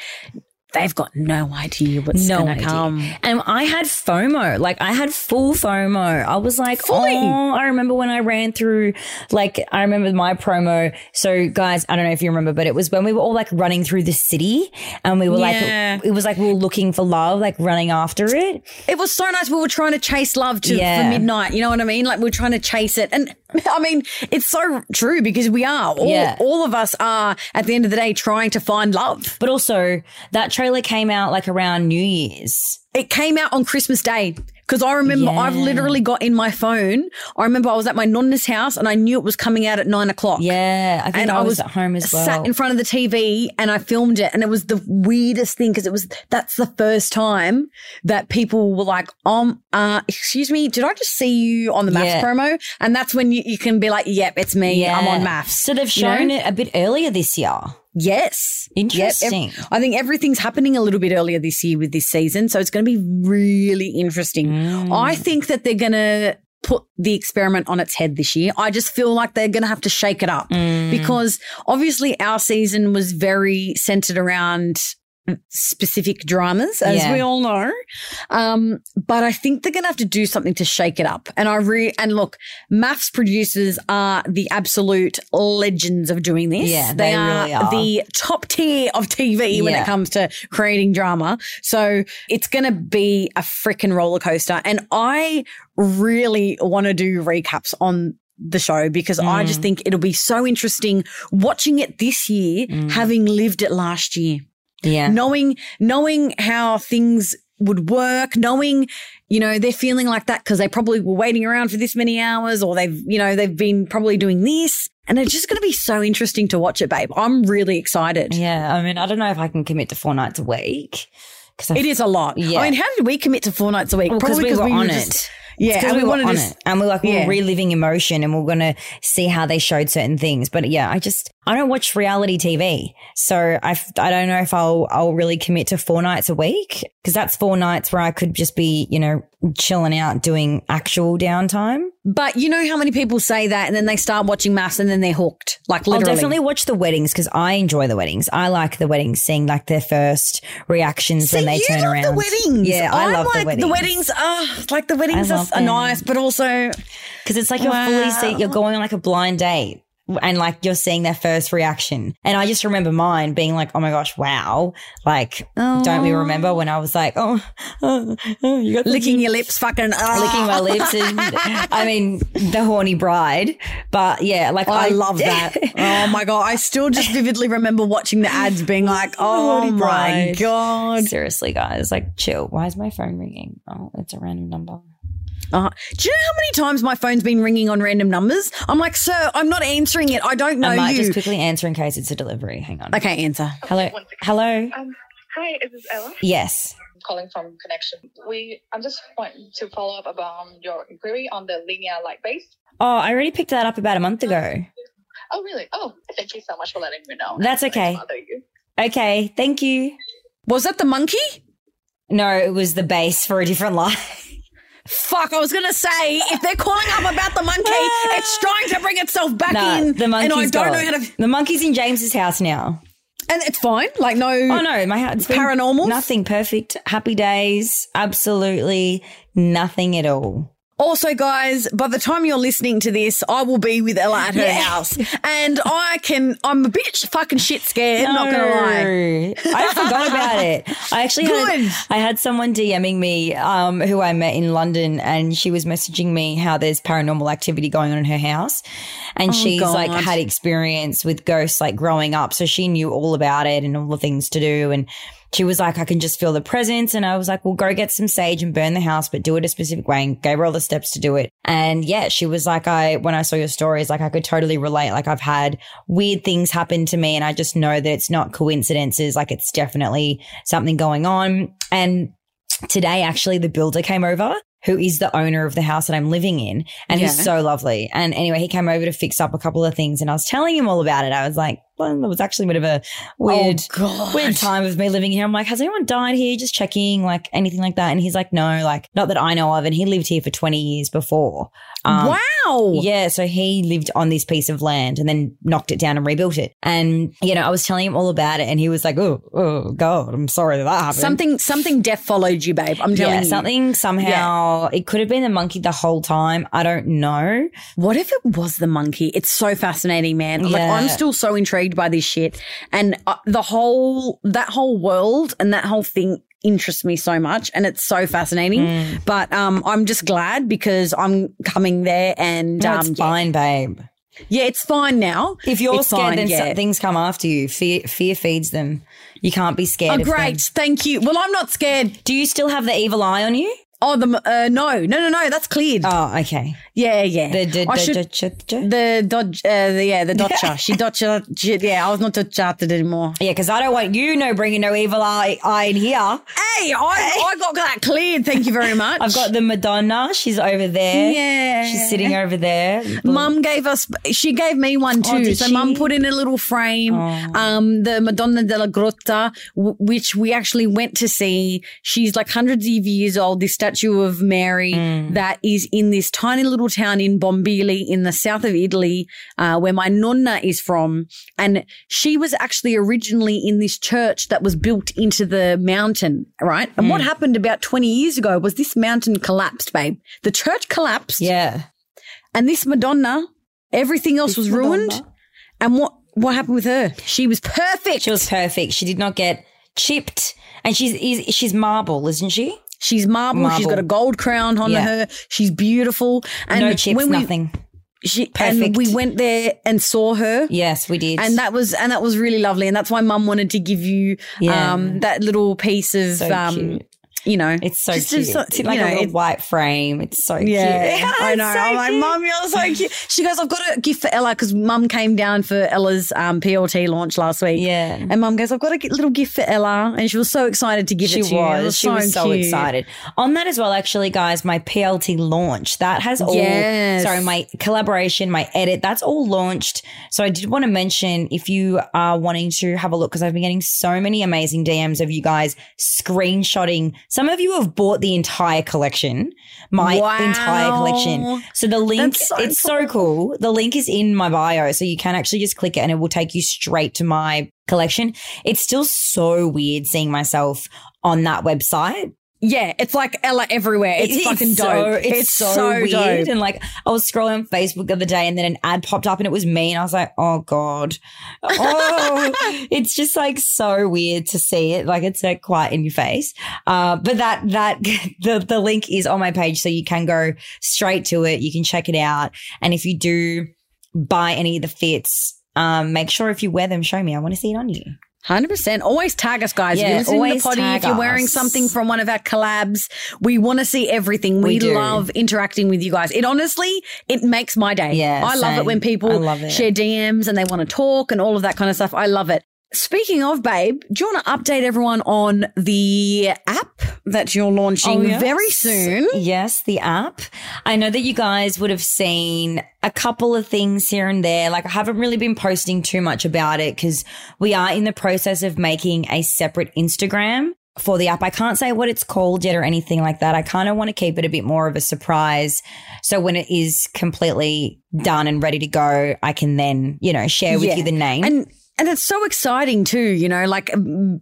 They've got no idea what's no going to come. And I had FOMO. Like I had full FOMO. I was like, Fully. oh, I remember when I ran through, like, I remember my promo. So guys, I don't know if you remember, but it was when we were all like running through the city and we were Yeah. like, it was like we were looking for love, like running after it. It was so nice. We were trying to chase love to Yeah. for midnight. You know what I mean? Like we are trying to chase it, and I mean it's so true because we are. All, Yeah. all of us are at the end of the day trying to find love. But also that trailer came out like around New Year's. It came out on Christmas Day. Because I remember I've literally got in my phone. I remember I was at my nonna's house and I knew it was coming out at nine o'clock. Yeah. I think and I, was, at home as well. Sat in front of the TV and I filmed it, and it was the weirdest thing because it was that's the first time that people were like, "Um, uh, excuse me, did I just see you on the MAFS Yeah. promo?" And that's when you, you can be like, "Yep, it's me. I'm on MAFS." So they've You know? shown it a bit earlier this year. Yes, Interesting. Yep. I think everything's happening a little bit earlier this year with this season, so it's going to be really interesting. Mm. I think that they're going to put the experiment on its head this year. I just feel like they're going to have to shake it up Mm. because obviously our season was very centered around specific dramas, as Yeah. we all know. Um, but I think they're going to have to do something to shake it up. And I re and look, MAFS producers are the absolute legends of doing this. Yeah, they are, really are. the top tier of TV when it comes to creating drama. So it's going to be a freaking roller coaster. And I really want to do recaps on the show because I just think it'll be so interesting watching it this year, having lived it last year Yeah. knowing knowing how things would work knowing you know they're feeling like that because they probably were waiting around for this many hours or they've you know they've been probably doing this and it's just going to be so interesting to watch it babe i'm really excited Yeah. I mean, I don't know if I can commit to four nights a week. It is a lot Yeah. i mean how did we commit to four nights a week because we were on it. Yeah and we, were wanted on to s- it, and we're like we Yeah. were reliving emotion, and we're gonna see how they showed certain things. But yeah, I just I don't watch reality TV, so I I don't know if I'll I'll really commit to four nights a week because that's four nights where I could just be you know chilling out doing actual downtime. but you know how many people say that and then they start watching MAFS and then they're hooked like literally I'll definitely watch the weddings because I enjoy the weddings. I like the weddings, seeing like their first reactions when See, they you turn love around. the weddings. Yeah, I, love like the weddings. The weddings are like the weddings are, are nice, but also Because it's like you're fully see, you're going on like a blind date and like you're seeing their first reaction. And I just remember mine being like, oh my gosh, wow. Like, don't we remember when I was like, oh, oh, oh, you got licking your lips, fucking ah. licking my lips and I mean the horny bride. But yeah, like I love that. oh my god, I still just vividly remember watching the ads, being like, "Oh my bride. god!" Seriously, guys, like chill. Why is my phone ringing? Oh, it's a random number. Uh, do you know how many times my phone's been ringing on random numbers? I'm like, "Sir, I'm not answering it. I don't know I might you." just quickly answer in case it's a delivery. Hang on. okay, answer. Hello. Hello. Um, hi, is this Ella? Yes. I'm calling from Connection. We, I'm just wanting to follow up about your inquiry on the linear light base. Oh, I already picked that up about a month ago. Oh, really? Oh, thank you so much for letting me know. That's okay. you. Okay, thank you. Was that the monkey? No, it was the base for a different life. Fuck, I was gonna say if they're calling up about the monkey, it's trying to bring itself back no, in, the monkey's and I don't gone. know how to. The monkey's in James's house now. And it's fine. Like no. Oh no, my house. it's? Nothing perfect. Happy days. Absolutely nothing at all. Also, guys, by the time you're listening to this, I will be with Ella at her Yeah. house, and I can. I'm a bit fucking shit scared. Not gonna lie. I forgot about it. I actually had Good. I had someone DMing me um, who I met in London, and she was messaging me how there's paranormal activity going on in her house, and she's like Oh, had experience with ghosts like growing up, so she knew all about it and all the things to do, and. She was like, I can just feel the presence. And I was like, well, go get some sage and burn the house, but do it a specific way and gave her all the steps to do it. And yeah, she was like, I, when I saw your stories, like I could totally relate. Like I've had weird things happen to me and I just know that it's not coincidences. Like it's definitely something going on. And today, actually, the builder came over. Who is the owner of the house that I'm living in? And he's so lovely. And anyway, he came over to fix up a couple of things and I was telling him all about it. I was like, it was actually a bit of a weird, Oh, weird time of me living here. I'm like, has anyone died here? Just checking, like anything like that. And he's like, no, like not that I know of. And he lived here for 20 years before. Um, wow. yeah, so he lived on this piece of land and then knocked it down and rebuilt it. And you know, I was telling him all about it, and he was like, "Oh, oh God, I'm sorry that that happened." Something. Something death followed you, babe. I'm telling yeah, you. something somehow it could have been the monkey the whole time. I don't know. What if it was the monkey? It's so fascinating, man. Like I'm still so intrigued by this shit, and uh, the whole that whole world and that whole thing interests me so much, and it's so fascinating. Mm. But um, I'm just glad because I'm coming there, and No, um, it's yeah. fine, babe. Yeah, it's fine now. If you're It's scared, fine, then yeah. things come after you. Fear, fear feeds them. You can't be scared. Oh, great. Thank you. Well, I'm not scared. Do you still have the evil eye on you? Oh, the uh, no, no, no, no. That's cleared. Oh, okay. Yeah, yeah. The, the, the, should- the, dodge. Uh, the, yeah, the dodger. she dodger. she- Yeah, I was not dodger anymore. yeah, because I don't want you no bringing no evil eye, eye in here. Hey, I, I got that cleared. Thank you very much. I've got the Madonna. She's over there. Yeah. She's sitting over there. Mum gave us. She gave me one too. Oh, so? Mum put in a little frame. Um, the Madonna della Grotta, w- which we actually went to see. She's like hundreds of years old. This statue of Mary Mm. that is in this tiny little town in Bombile in the south of Italy, uh, where my nonna is from, and she was actually originally in this church that was built into the mountain. Right, and Mm. what happened about twenty years ago was this mountain collapsed, babe. The church collapsed. Yeah. And this Madonna, everything else was ruined. Madonna. And what what happened with her? She was perfect. She was perfect. She did not get chipped. And she's she's marble, isn't she? She's marble. She's got a gold crown on Yeah. her. She's beautiful. And no chips, when we, nothing. She and Perfect. we went there and saw her. Yes, we did. And that was and that was really lovely, and that's why Mum wanted to give you Yeah. um, that little piece of So um. You know, it's so cute. so- it's like know, a little white frame. It's so Yeah, cute. I know. so I'm like. Mum, you're so cute. She goes, I've got a gift for Ella because Mum came down for Ella's um, PLT launch last week. Yeah. and Mum goes, I've got a little gift for Ella, and she was so excited to give She it to you. It was. She was so cute. excited. On that as well, actually, guys, my PLT launch that has all. Yes. Sorry, my collaboration, my edit, that's all launched. So I did want to mention if you are wanting to have a look because I've been getting so many amazing DMs of you guys screenshotting. Some of you have bought the entire collection, my Wow. entire collection. So the link, so it's so cool. The link is in my bio, so you can actually just click it and it will take you straight to my collection. It's still so weird seeing myself on that website. Yeah, it's like Ella everywhere. It's, fucking so, dope. it's, so, weird. dope. And like, I was scrolling on Facebook the other day, and then an ad popped up, and it was me, and I was like, "Oh god, oh!" it's just like so weird to see it. Like, it's like quite in your face. Uh, but that that the the link is on my page, so you can go straight to it. You can check it out, and if you do buy any of the fits. Um, make sure if you wear them, show me. I want to see it on you. Hundred percent. Always tag us, guys. if Yeah, you're listening to always the potty, if you're wearing us. something from one of our collabs, we want to see everything. We, We love interacting with you guys. It honestly, it makes my day. Yeah, I love it when people it. share DMs and they want to talk and all of that kind of stuff. I love it. Speaking of, babe, do you want to update everyone on the app that you're launching Oh, yes. very soon? Yes, the app. I know that you guys would have seen a couple of things here and there. Like I haven't really been posting too much about it because we are in the process of making a separate Instagram for the app. I can't say what it's called yet or anything like that. I kind of want to keep it a bit more of a surprise. So when it is completely done and ready to go, I can then, you know, share with Yeah. you the name. And and it's so exciting too, you know, like um,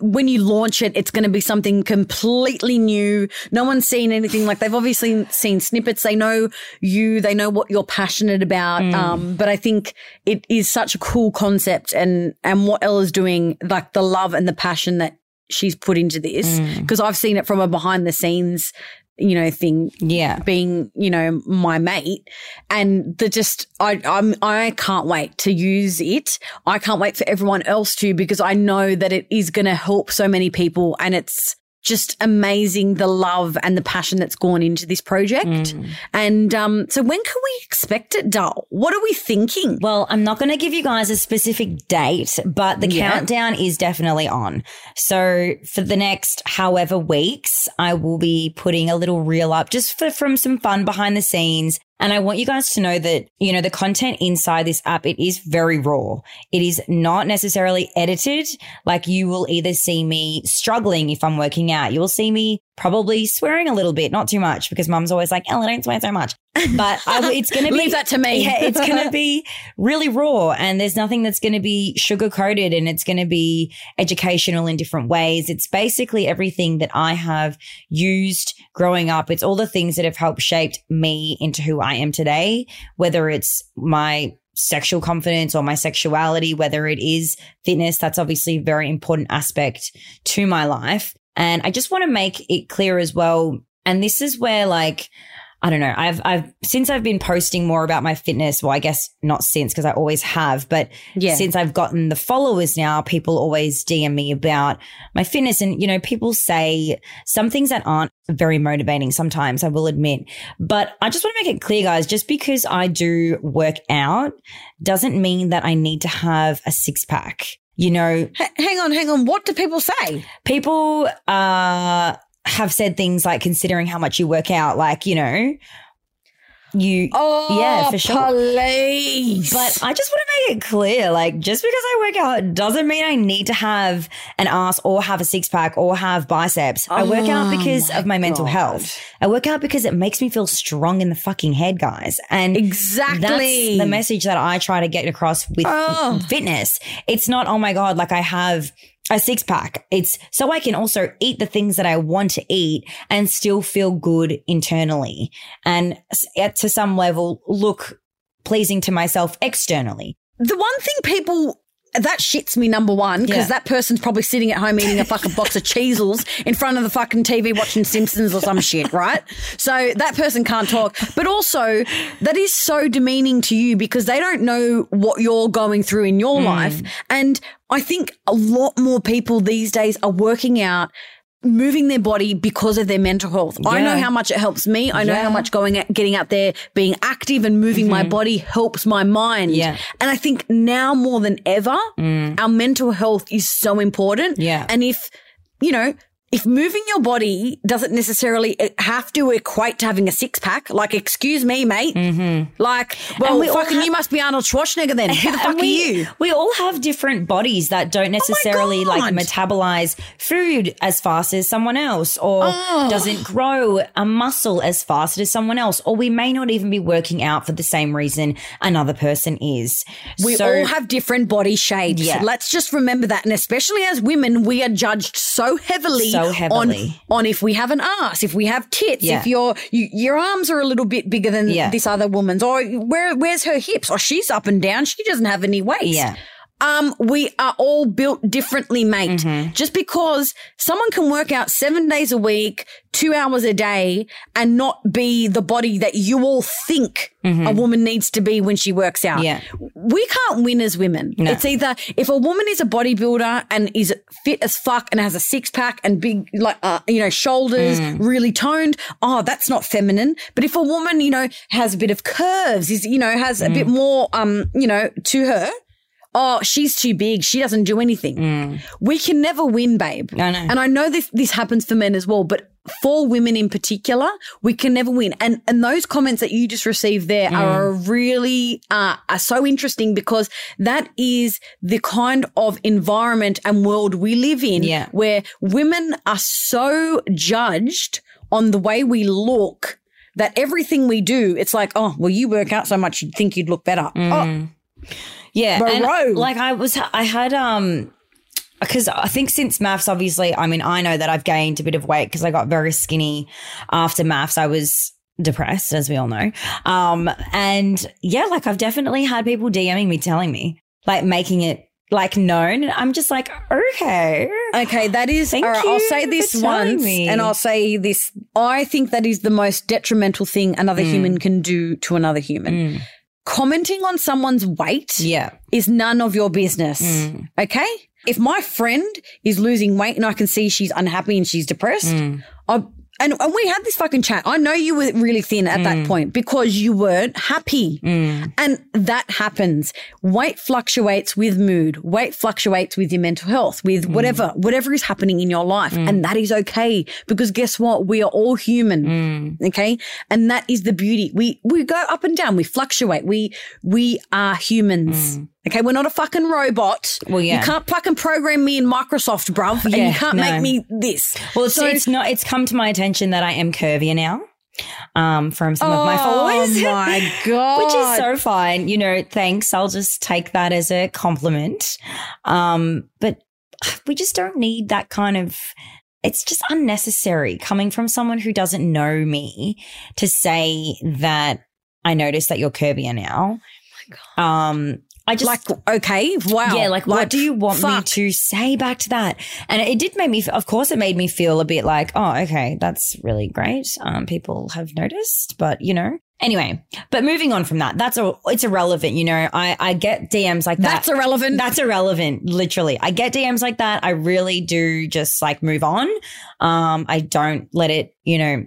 when you launch it, it's going to be something completely new. No one's seen anything like they've obviously seen snippets. They know you, they know what you're passionate about. Mm. Um, but I think it is such a cool concept and, and what Ella's doing, like the love and the passion that she's put into this. Mm. Cause I've seen it from a behind the scenes, you know, thing yeah. being, you know, my mate. And the just, I, I'm, I can't wait to use it. I can't wait for everyone else to because I know that it is going to help so many people and it's just amazing the love and the passion that's gone into this project. Mm. And, um, so when can we expect it, Dull? What are we thinking? Well, I'm not going to give you guys a specific date, but the Yeah. countdown is definitely on. So for the next however weeks, I will be putting a little reel up just for from some fun behind the scenes. And I want you guys to know that, you know, the content inside this app, it is very raw. It is not necessarily edited. Like you will either see me struggling if I'm working out. You will see me probably swearing a little bit, not too much because mum's always like, Ella, don't swear so much. But I, it's going to be Leave that to me. yeah, it's going to be really raw and there's nothing that's going to be sugar coated and it's going to be educational in different ways. It's basically everything that I have used growing up. It's all the things that have helped shaped me into who I am today, whether it's my sexual confidence or my sexuality, whether it is fitness. That's obviously a very important aspect to my life. And I just want to make it clear as well. And this is where like, I don't know. I've, I've, since I've been posting more about my fitness, well, I guess not since because I always have, but Yeah. since I've gotten the followers now, people always DM me about my fitness. And, you know, people say some things that aren't very motivating sometimes, I will admit. But I just want to make it clear, guys, just because I do work out doesn't mean that I need to have a six pack. You know, H- hang on, hang on. What do people say? people uh have said things like considering how much you work out like you know you Oh, Yeah, for sure. Police. but I just want to make it clear like just because I work out doesn't mean I need to have an ass or have a six pack or have biceps. I work out Oh because my of my mental health. I work out because it makes me feel strong in the fucking head, guys. And Exactly. the message that I try to get across with Oh. fitness. It's not, oh my God, like I have a six pack. It's so I can also eat the things that I want to eat and still feel good internally and at- to some level look pleasing to myself externally. the one thing people that shits me number one because Yeah. that person's probably sitting at home eating a fucking box of Cheezels in front of the fucking TV watching Simpsons or some shit, right? So that person can't talk. But also, that is so demeaning to you because they don't know what you're going through in your mm. life. And I think a lot more people these days are working out moving their body because of their mental health. I know how much it helps me. I know Yeah. how much going out, getting out there, being active and moving my mm-hmm. body helps my mind. Yeah. And I think now more than ever, mm. our mental health is so important. Yeah. And if, you know, if moving your body doesn't necessarily uh, have to equate to having a six pack, like, excuse me, mate. Like, well, we fucking, you must be Arnold Schwarzenegger then. Who the fuck And are we, you? Oh We all have different bodies that don't necessarily like metabolize food as fast as someone else or Oh. doesn't grow a muscle as fast as someone else. Or we may not even be working out for the same reason another person is. We So- all have different body shapes. Yeah. Let's just remember that. And especially as women, we are judged so heavily, So heavily. On, on if we have an ass, if we have tits, Yeah. if your you, your arms are a little bit bigger than Yeah. this other woman's, or where where's her hips? Or she's up and down. She doesn't have any waist. Yeah. Um, we are all built differently, mate. Mm-hmm. Just because someone can work out seven days a week, two hours a day, and not be the body that you all think a woman needs to be when she works out. Mm-hmm. Yeah. We can't win as women. No. It's either if a woman is a bodybuilder and is fit as fuck and has a six pack and big, like, uh, you know, shoulders, Mm. really toned. Oh, that's not feminine. But if a woman, you know, has a bit of curves, is, you know, has a Mm. bit more, um, you know, to her. Oh, she's too big. She doesn't do anything. We can never win, babe. I know. And I know this this happens for men as well, but for women in particular, we can never win. And and those comments that you just received there Mm. are really uh, are so interesting because that is the kind of environment and world we live in, Yeah. where women are so judged on the way we look that everything we do, it's like, oh, well, you work out so much, you'd think you'd look better. Mm. Oh, Yeah, and like I was, I had um, because I think since MAFS, obviously, I mean, I know that I've gained a bit of weight because I got very skinny after MAFS. I was depressed, as we all know, um, and yeah, like I've definitely had people DMing me, telling me, like, making it like known. And I'm just like, okay, Okay, that is. Thank all right, I'll say this once, me. and I'll say this. I think that is the most detrimental thing another Mm. human can do to another human. Commenting on someone's weight yeah, is none of your business. Mm. Okay, if my friend is losing weight and I can see she's unhappy and she's depressed, Mm. I. And, and we had this fucking chat. I know you were really thin at Mm. that point because you weren't happy. Mm. And that happens. Weight fluctuates with mood. Weight fluctuates with your mental health, with mm. whatever, whatever is happening in your life. Mm. And that is okay because guess what? We are all human. Okay. And that is the beauty. We, we go up and down. We fluctuate. We, we are humans. Okay. We're not a fucking robot. Well, yeah. You can't fucking program me in Microsoft, bruv. and Yeah, you can't no. make me this. Well, it's, So- it's not. It's come to my attention that I am curvier now. Um, from some of my followers. Oh my God. Which is so fine. You know, thanks. I'll just take that as a compliment. Um, but we just don't need that kind of it's just unnecessary coming from someone who doesn't know me to say that I noticed that you're curvier now. Um, I just like, okay. Wow. yeah, like, what do you want me to say back to that? And it did make me, of course, it made me feel a bit like, oh, okay, that's really great. Um, people have noticed, but you know, anyway. But moving on from that, that's a, it's irrelevant. You know, I I get DMs like that. That's irrelevant. That's irrelevant. Literally, I get DMs like that. I really do just like move on. Um, I don't let it. You know,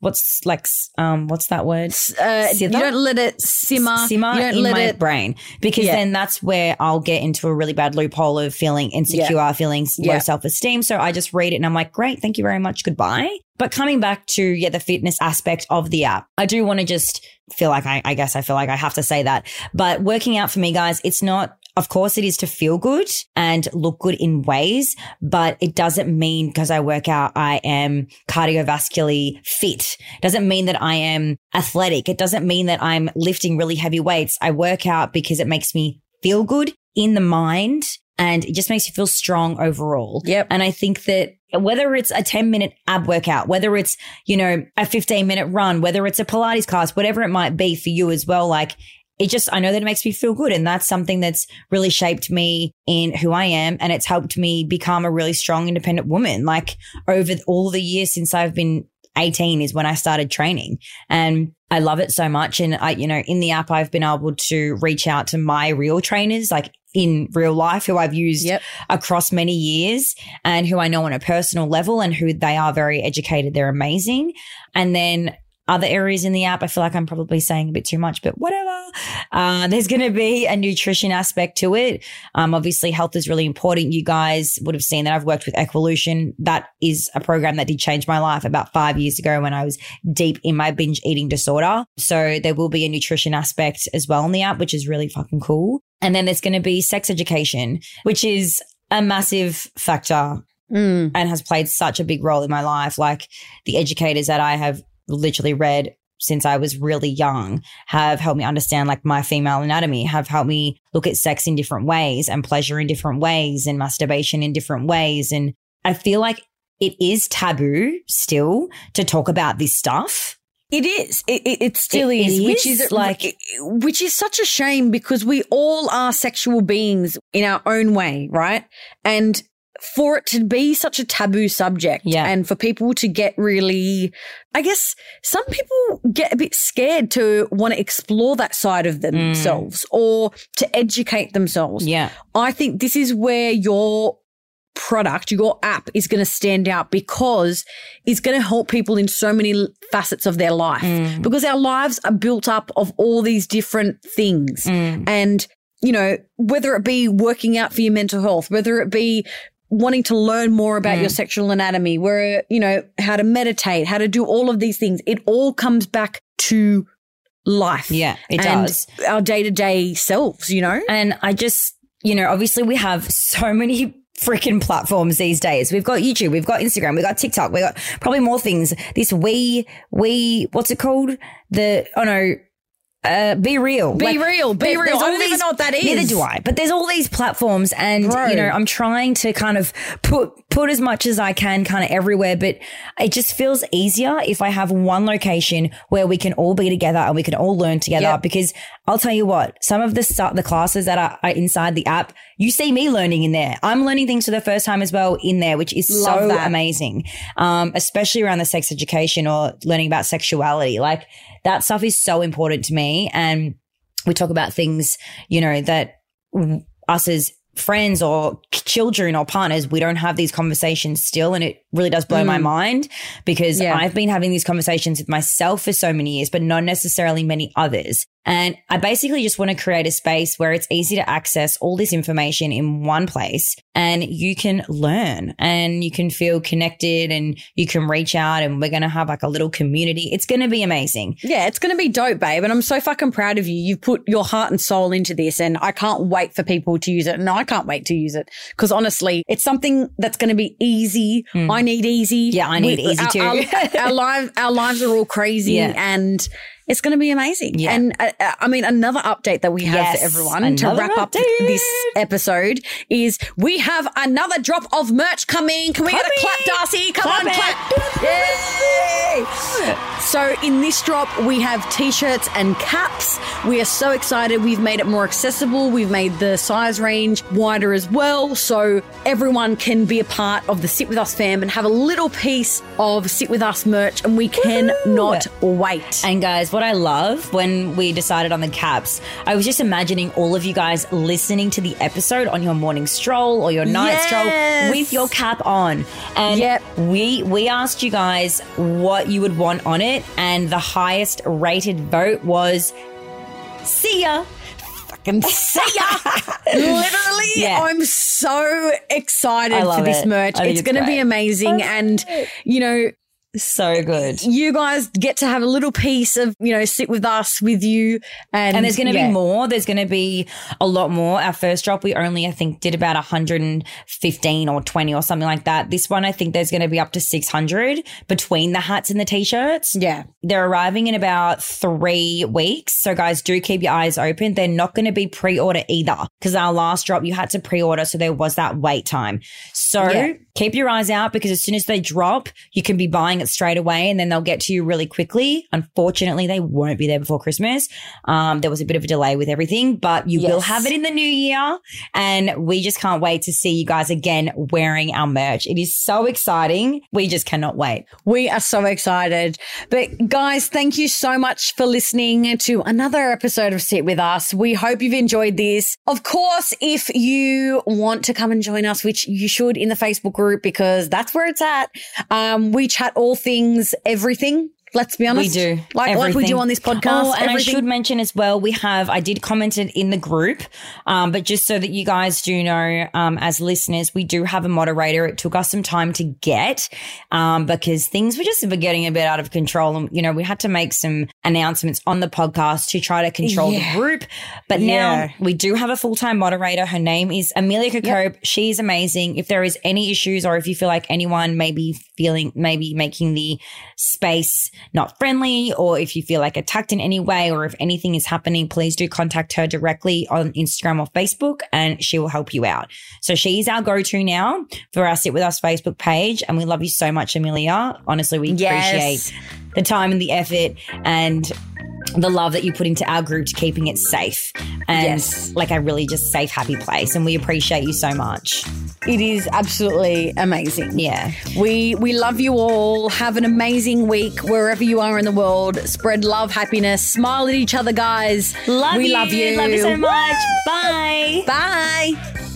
what's like, um, what's that word? uh, you don't let it simmer. simmer you don't in let my it. brain because Yeah. then that's where I'll get into a really bad loophole of feeling insecure, feeling Yeah. low self esteem. So I just read it and I'm like, great, thank you very much, goodbye. But coming back to yeah, the fitness aspect of the app, I do want to just feel like I, I guess I feel like I have to say that. But working out for me, guys, it's not. Of course, it is to feel good and look good in ways, but it doesn't mean because I work out, I am cardiovascularly fit. It Doesn't mean that I am athletic. It doesn't mean that I'm lifting really heavy weights. I work out because it makes me feel good in the mind and it just makes you feel strong overall. Yep. And I think that whether it's a 10 minute ab workout, whether it's, you know, a 15 minute run, whether it's a Pilates class, whatever it might be for you as well, like it just, I know that it makes me feel good. And that's something that's really shaped me in who I am. And it's helped me become a really strong, independent woman. Like over all the years since I've been 18 is when I started training and I love it so much. And I, you know, in the app, I've been able to reach out to my real trainers, like in real life, who I've used Yep. across many years and who I know on a personal level and who they are very educated. They're amazing. And then other areas in the app, I feel like I'm probably saying a bit too much, but whatever. Uh, there's going to be a nutrition aspect to it. Um, obviously, health is really important. You guys would have seen that I've worked with Equolution. That is a program that did change my life about five years ago when I was deep in my binge eating disorder. So there will be a nutrition aspect as well in the app, which is really fucking cool. And then there's going to be sex education, which is a massive factor Mm. and has played such a big role in my life. Like the educators that I have literally read since I was really young have helped me understand like my female anatomy, have helped me look at sex in different ways and pleasure in different ways and masturbation in different ways. And I feel like it is taboo still to talk about this stuff. It is. It, it, it still It- is, which is, like, which is such a shame because we all are sexual beings in our own way, right? And for it to be such a taboo subject, Yeah. and for people to get really, I guess some people get a bit scared to want to explore that side of themselves or to educate themselves. Yeah. I think this is where your product, your app is going to stand out because it's going to help people in so many facets of their life Mm. because our lives are built up of all these different things. Mm. And, you know, whether it be working out for your mental health, whether it be wanting to learn more about Mm. your sexual anatomy, where, you know, how to meditate, how to do all of these things, it all comes back to life. Yeah, it and does. Our day to day selves, you know? And I just, you know, obviously we have so many freaking platforms these days. We've got YouTube, we've got Instagram, we've got TikTok, we've got probably more things. This we, we, what's it called? The, oh no, uh, BeReal. Be real, BeReal. I all don't even know what that Neither do I. But there's all these platforms, and Bro. you know, I'm trying to kind of put put as much as I can, kind of everywhere. But it just feels easier if I have one location where we can all be together and we can all learn together. Yep. Because I'll tell you what, some of the stu- the classes that are, are inside the app, you see me learning in there. I'm learning things for the first time as well in there, which is Love so that. amazing. Um, especially around the sex education or learning about sexuality. Like that stuff is so important to me. And we talk about things, you know, that us as friends or children or partners, we don't have these conversations still. And it really does blow my mm. mind because Yeah. I've been having these conversations with myself for so many years, but not necessarily many others. And I basically just want to create a space where it's easy to access all this information in one place and you can learn and you can feel connected and you can reach out and we're going to have like a little community. It's going to be amazing. Yeah, it's going to be dope, babe. And I'm so fucking proud of you. You've put your heart and soul into this and I can't wait for people to use it. And I can't wait to use it because honestly, it's something that's going to be easy. I need easy. Yeah, I need easy our, too. Our, our, lives, our lives are all crazy Yeah. and it's going to be amazing. Yeah. And uh, uh, I mean, another update that we have Yes, for everyone to wrap up this episode is we have another drop of merch coming. Can we get a clap, Darcy? Come Clap on, clap. Yay! So in this drop, we have t-shirts and caps. We are so excited. We've made it more accessible. We've made the size range wider as well. So everyone can be a part of the Sit With Us fam and have a little piece of Sit With Us merch. And we cannot wait. And guys, what I love when we decided on the caps, I was just imagining all of you guys listening to the episode on your morning stroll or your night Yes. stroll with your cap on. And Yep. we we asked you guys what you would want on it, and the highest rated vote was see ya. Fucking see ya. Literally, Yeah. I'm so excited for this it. merch. It's it's going to be amazing. And, you know, so good. you guys get to have a little piece of, you know, sit with us, with you. And, And there's going to yeah. be more. There's going to be a lot more. Our first drop, we only, I think, did about 115 or 20 or something like that. This one, I think there's going to be up to 600 between the hats and the t-shirts. Yeah. They're arriving in about three weeks. So guys, do keep your eyes open. They're not going to be pre-order either because our last drop, you had to pre-order. So there was that wait time. So Yeah. keep your eyes out because as soon as they drop, you can be buying it straight away and then they'll get to you really quickly. Unfortunately, they won't be there before Christmas. Um, there was a bit of a delay with everything, but you will have it in the new year. And we just can't wait to see you guys again wearing our merch. It is so exciting. We just cannot wait. We are so excited. But guys, thank you so much for listening to another episode of Sit With Us. We hope you've enjoyed this. Of course, if you want to come and join us, which you should in the Facebook group because that's where it's at. Um, we chat all things, everything. Let's be honest. We do. Like, like we do on this podcast. Oh, and I should mention as well, we have, I did comment it in the group, um, but just so that you guys do know, um, as listeners, we do have a moderator. It took us some time to get, um, because things were just getting a bit out of control. And, you know, we had to make some announcements on the podcast to try to control Yeah. the group. But Yeah. now we do have a full time moderator. Her name is Amelia Kokob. She's amazing. If there is any issues or if you feel like anyone may be feeling, maybe making the space not friendly, or if you feel like attacked in any way, or if anything is happening, please do contact her directly on Instagram or Facebook and she will help you out. So she's our go to now for our Sit With Us Facebook page. And we love you so much, Amelia. Honestly, we Yes. appreciate the time and the effort and the love that you put into our group to keeping it safe and Yes. like a really just safe, happy place. And we appreciate you so much. It is absolutely amazing. Yeah. We we love you all. Have an amazing week wherever you are in the world. Spread love, happiness. Smile at each other, guys. Love we you. love you. Love you so much. Bye. Bye.